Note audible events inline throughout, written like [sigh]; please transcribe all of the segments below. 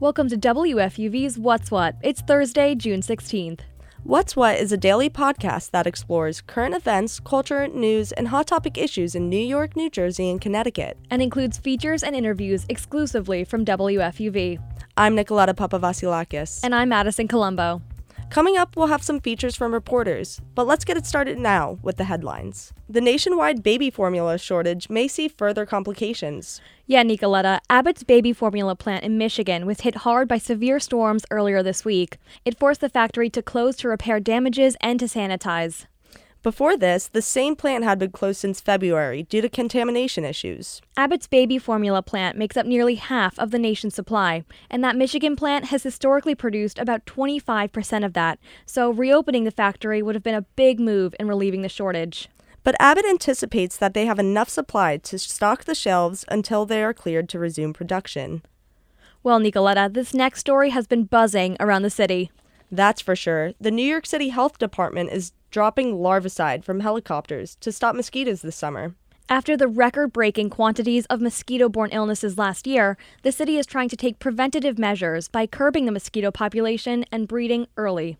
Welcome to WFUV's What's What. It's Thursday, June 16th. What's What is a daily podcast that explores current events, culture, news, and hot topic issues in New York, New Jersey, and Connecticut. And includes features and interviews exclusively from WFUV. I'm Nicoletta Papavasilakis. And I'm Madison Colombo. Coming up, we'll have some features from reporters, but let's get it started now with the headlines. The nationwide baby formula shortage may see further complications. Yeah, Nicoletta, Abbott's baby formula plant in Michigan was hit hard by severe storms earlier this week. It forced the factory to close to repair damages and to sanitize. Before this, the same plant had been closed since February due to contamination issues. Abbott's baby formula plant makes up nearly half of the nation's supply, and that Michigan plant has historically produced about 25% of that, so reopening the factory would have been a big move in relieving the shortage. But Abbott anticipates that they have enough supply to stock the shelves until they are cleared to resume production. Well, Nicoletta, this next story has been buzzing around the city. That's for sure. The New York City Health Department is dropping larvicide from helicopters to stop mosquitoes this summer. After the record breaking quantities of mosquito borne illnesses last year, the city is trying to take preventative measures by curbing the mosquito population and breeding early.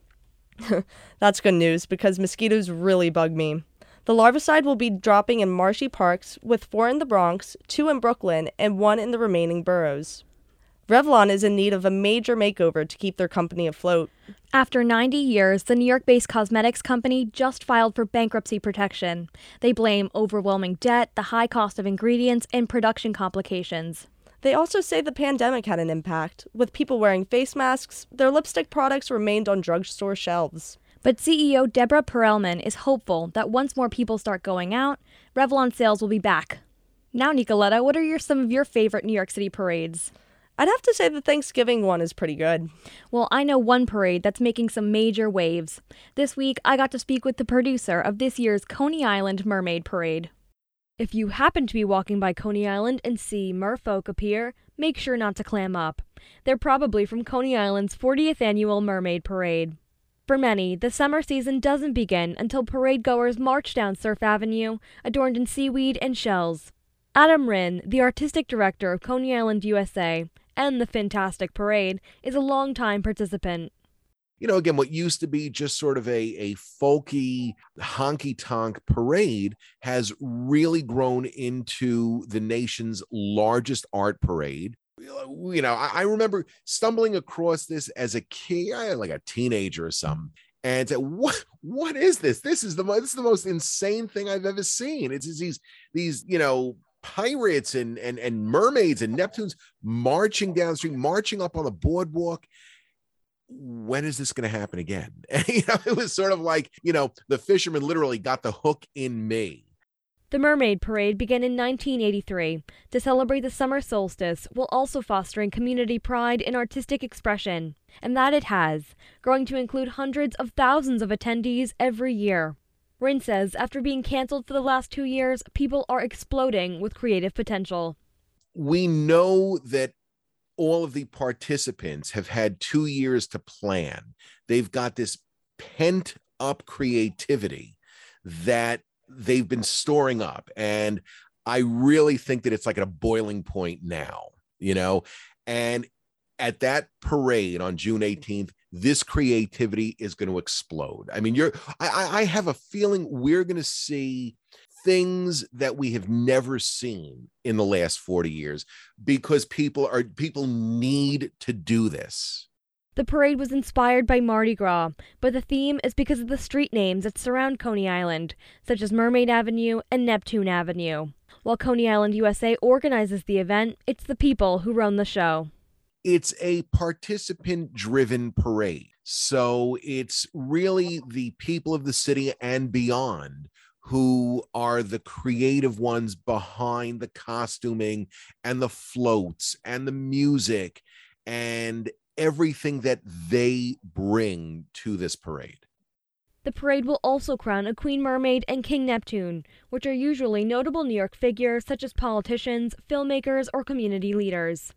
[laughs] That's good news because mosquitoes really bug me. The larvicide will be dropping in marshy parks, with four in the Bronx, two in Brooklyn, and one in the remaining boroughs. Revlon is in need of a major makeover to keep their company afloat. After 90 years, the New York based cosmetics company just filed for bankruptcy protection. They blame overwhelming debt, the high cost of ingredients, and production complications. They also say the pandemic had an impact. With people wearing face masks, their lipstick products remained on drugstore shelves. But CEO Debra Perelman is hopeful that once more people start going out, Revlon sales will be back. Now, Nicoletta, what are your, some of your favorite New York City parades? I'd have to say the Thanksgiving one is pretty good. Well, I know one parade that's making some major waves. This week, I got to speak with the producer of this year's Coney Island Mermaid Parade. If you happen to be walking by Coney Island and see merfolk appear, make sure not to clam up. They're probably from Coney Island's 40th annual Mermaid Parade. For many, the summer season doesn't begin until parade goers march down Surf Avenue, adorned in seaweed and shells. Adam Rinn, the artistic director of Coney Island USA, and the Fantastic Parade, is a longtime participant. You know, again, what used to be just sort of a, a folky, honky tonk parade has really grown into the nation's largest art parade. You know, I, I remember stumbling across this as a kid, like a teenager or something, and said, "What? What is this? This is the this is the most insane thing I've ever seen. It's, it's these these you know pirates and and and mermaids and oh. Neptunes marching downstream, marching up on the boardwalk. When is this going to happen again? [laughs] And, you know, it was sort of like you know the fisherman literally got the hook in me. The Mermaid Parade began in 1983 to celebrate the summer solstice while also fostering community pride and artistic expression. And that it has, growing to include hundreds of thousands of attendees every year. Rinn says after being canceled for the last two years, people are exploding with creative potential. We know that all of the participants have had two years to plan. They've got this pent up creativity that they've been storing up. And I really think that it's like at a boiling point now, you know? And at that parade on June 18th, this creativity is going to explode. I mean, you're I, I have a feeling we're going to see things that we have never seen in the last 40 years because people are people need to do this. The parade was inspired by Mardi Gras, but the theme is because of the street names that surround Coney Island, such as Mermaid Avenue and Neptune Avenue. While Coney Island USA organizes the event, it's the people who run the show it's a participant driven parade. So it's really the people of the city and beyond who are the creative ones behind the costuming and the floats and the music and everything that they bring to this parade. The parade will also crown a Queen Mermaid and King Neptune, which are usually notable New York figures such as politicians, filmmakers, or community leaders.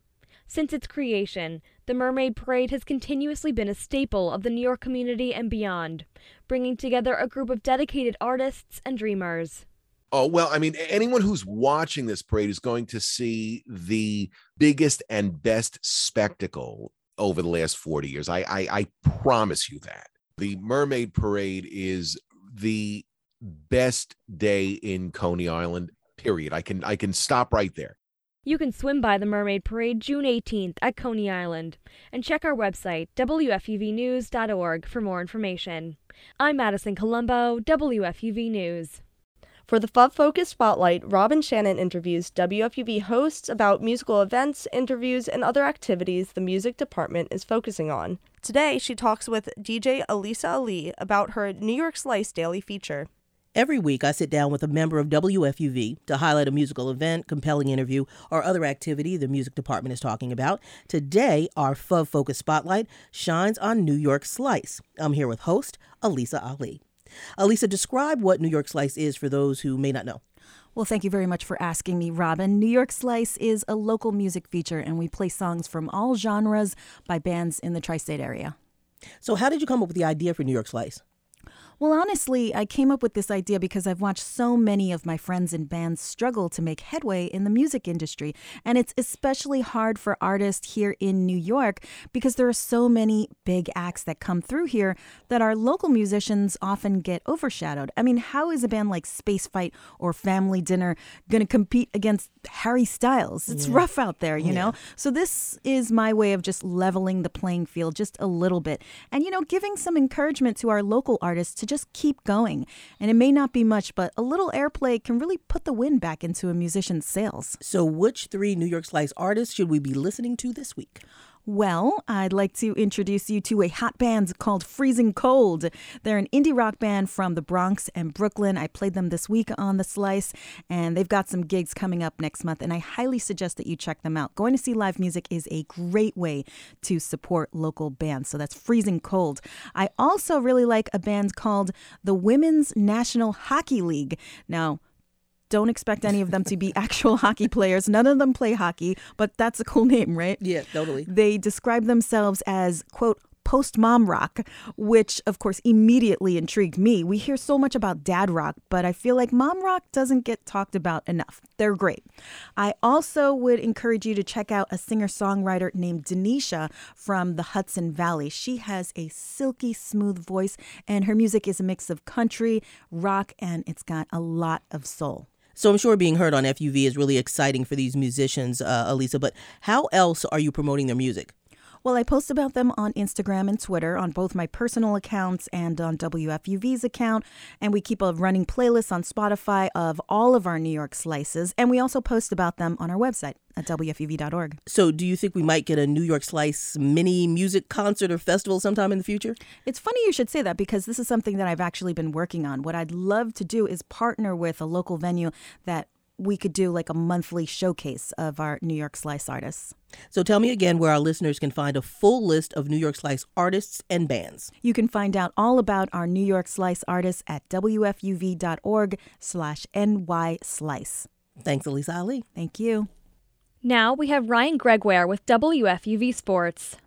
Since its creation, the Mermaid Parade has continuously been a staple of the New York community and beyond, bringing together a group of dedicated artists and dreamers. Oh, well, I mean, anyone who's watching this parade is going to see the biggest and best spectacle over the last 40 years. I, I, I promise you that. The Mermaid Parade is the best day in Coney Island, period. I can I can stop right there. You can swim by the Mermaid Parade June 18th at Coney Island and check our website, WFUVnews.org, for more information. I'm Madison Colombo, WFUV News. For the FUV Focus Spotlight, Robin Shannon interviews WFUV hosts about musical events, interviews, and other activities the music department is focusing on. Today, she talks with DJ Alisa Ali about her New York Slice daily feature. Every week, I sit down with a member of WFUV to highlight a musical event, compelling interview, or other activity the music department is talking about. Today, our FUV Focus Spotlight shines on New York Slice. I'm here with host Alisa Ali. Alisa, describe what New York Slice is for those who may not know. Well, thank you very much for asking me, Robin. New York Slice is a local music feature, and we play songs from all genres by bands in the tri state area. So, how did you come up with the idea for New York Slice? Well, honestly, I came up with this idea because I've watched so many of my friends and bands struggle to make headway in the music industry. And it's especially hard for artists here in New York because there are so many big acts that come through here that our local musicians often get overshadowed. I mean, how is a band like Space Fight or Family Dinner going to compete against Harry Styles? It's yeah. rough out there, you yeah. know? So, this is my way of just leveling the playing field just a little bit and, you know, giving some encouragement to our local artists just keep going. And it may not be much, but a little airplay can really put the wind back into a musician's sails. So, which three New York Slice artists should we be listening to this week? Well, I'd like to introduce you to a hot band called Freezing Cold. They're an indie rock band from the Bronx and Brooklyn. I played them this week on The Slice, and they've got some gigs coming up next month, and I highly suggest that you check them out. Going to see live music is a great way to support local bands, so that's Freezing Cold. I also really like a band called the Women's National Hockey League. Now, don't expect any of them to be [laughs] actual hockey players. None of them play hockey, but that's a cool name, right? Yeah, totally. They describe themselves as, quote, post mom rock, which of course immediately intrigued me. We hear so much about dad rock, but I feel like mom rock doesn't get talked about enough. They're great. I also would encourage you to check out a singer songwriter named Denisha from the Hudson Valley. She has a silky smooth voice, and her music is a mix of country, rock, and it's got a lot of soul. So I'm sure being heard on FUV is really exciting for these musicians, uh. But how else are you promoting their music? Well, I post about them on Instagram and Twitter on both my personal accounts and on WFUV's account. And we keep a running playlist on Spotify of all of our New York slices. And we also post about them on our website at WFUV.org. So, do you think we might get a New York Slice mini music concert or festival sometime in the future? It's funny you should say that because this is something that I've actually been working on. What I'd love to do is partner with a local venue that we could do like a monthly showcase of our New York Slice artists. So tell me again where our listeners can find a full list of New York Slice artists and bands. You can find out all about our New York Slice artists at wfuv.org slash nyslice. Thanks, Alisa Ali. Thank you. Now we have Ryan Gregoire with WFUV Sports.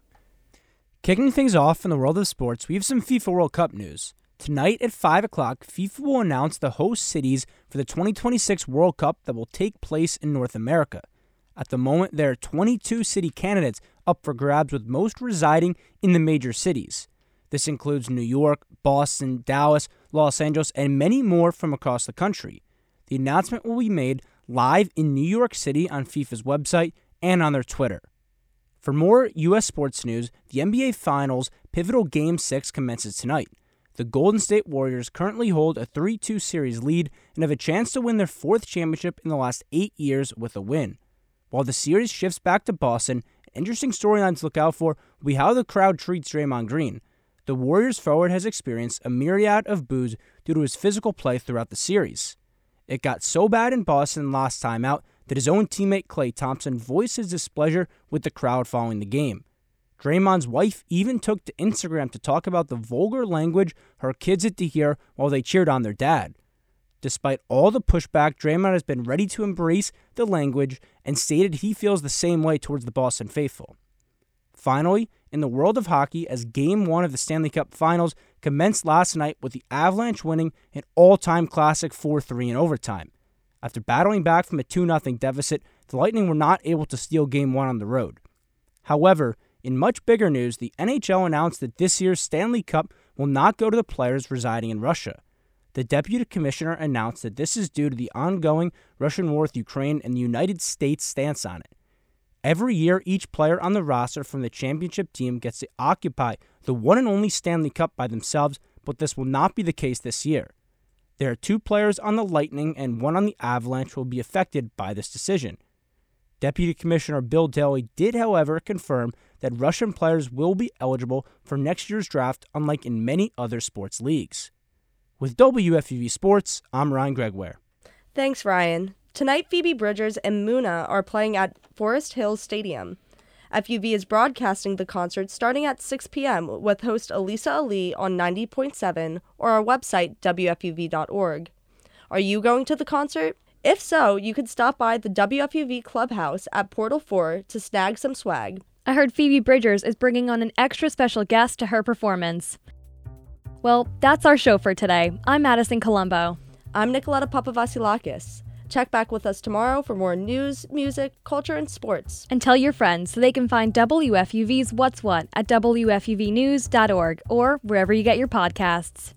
Kicking things off in the world of sports, we have some FIFA World Cup news. Tonight at 5 o'clock, FIFA will announce the host cities for the 2026 World Cup that will take place in North America. At the moment, there are 22 city candidates up for grabs, with most residing in the major cities. This includes New York, Boston, Dallas, Los Angeles, and many more from across the country. The announcement will be made live in New York City on FIFA's website and on their Twitter. For more U.S. sports news, the NBA Finals pivotal Game 6 commences tonight. The Golden State Warriors currently hold a 3 2 series lead and have a chance to win their fourth championship in the last eight years with a win. While the series shifts back to Boston, interesting storyline to look out for will be how the crowd treats Draymond Green. The Warriors forward has experienced a myriad of boos due to his physical play throughout the series. It got so bad in Boston last time out that his own teammate Klay Thompson voiced his displeasure with the crowd following the game. Draymond's wife even took to Instagram to talk about the vulgar language her kids had to hear while they cheered on their dad. Despite all the pushback, Draymond has been ready to embrace the language and stated he feels the same way towards the Boston faithful. Finally, in the world of hockey, as Game 1 of the Stanley Cup Finals commenced last night with the Avalanche winning an all time classic 4 3 in overtime. After battling back from a 2 0 deficit, the Lightning were not able to steal Game 1 on the road. However, in much bigger news, the NHL announced that this year's Stanley Cup will not go to the players residing in Russia. The deputy commissioner announced that this is due to the ongoing Russian war with Ukraine and the United States' stance on it. Every year, each player on the roster from the championship team gets to occupy the one and only Stanley Cup by themselves, but this will not be the case this year. There are two players on the Lightning and one on the Avalanche will be affected by this decision. Deputy Commissioner Bill Daly did, however, confirm that Russian players will be eligible for next year's draft, unlike in many other sports leagues. With WFUV Sports, I'm Ryan Gregoire. Thanks, Ryan. Tonight, Phoebe Bridgers and Muna are playing at Forest Hills Stadium. FUV is broadcasting the concert starting at 6 p.m. with host Alisa Ali on 90.7 or our website, WFUV.org. Are you going to the concert? If so, you could stop by the WFUV Clubhouse at Portal 4 to snag some swag. I heard Phoebe Bridgers is bringing on an extra special guest to her performance. Well, that's our show for today. I'm Madison Colombo. I'm Nicoletta Papavasilakis. Check back with us tomorrow for more news, music, culture, and sports. And tell your friends so they can find WFUV's What's What at WFUVnews.org or wherever you get your podcasts.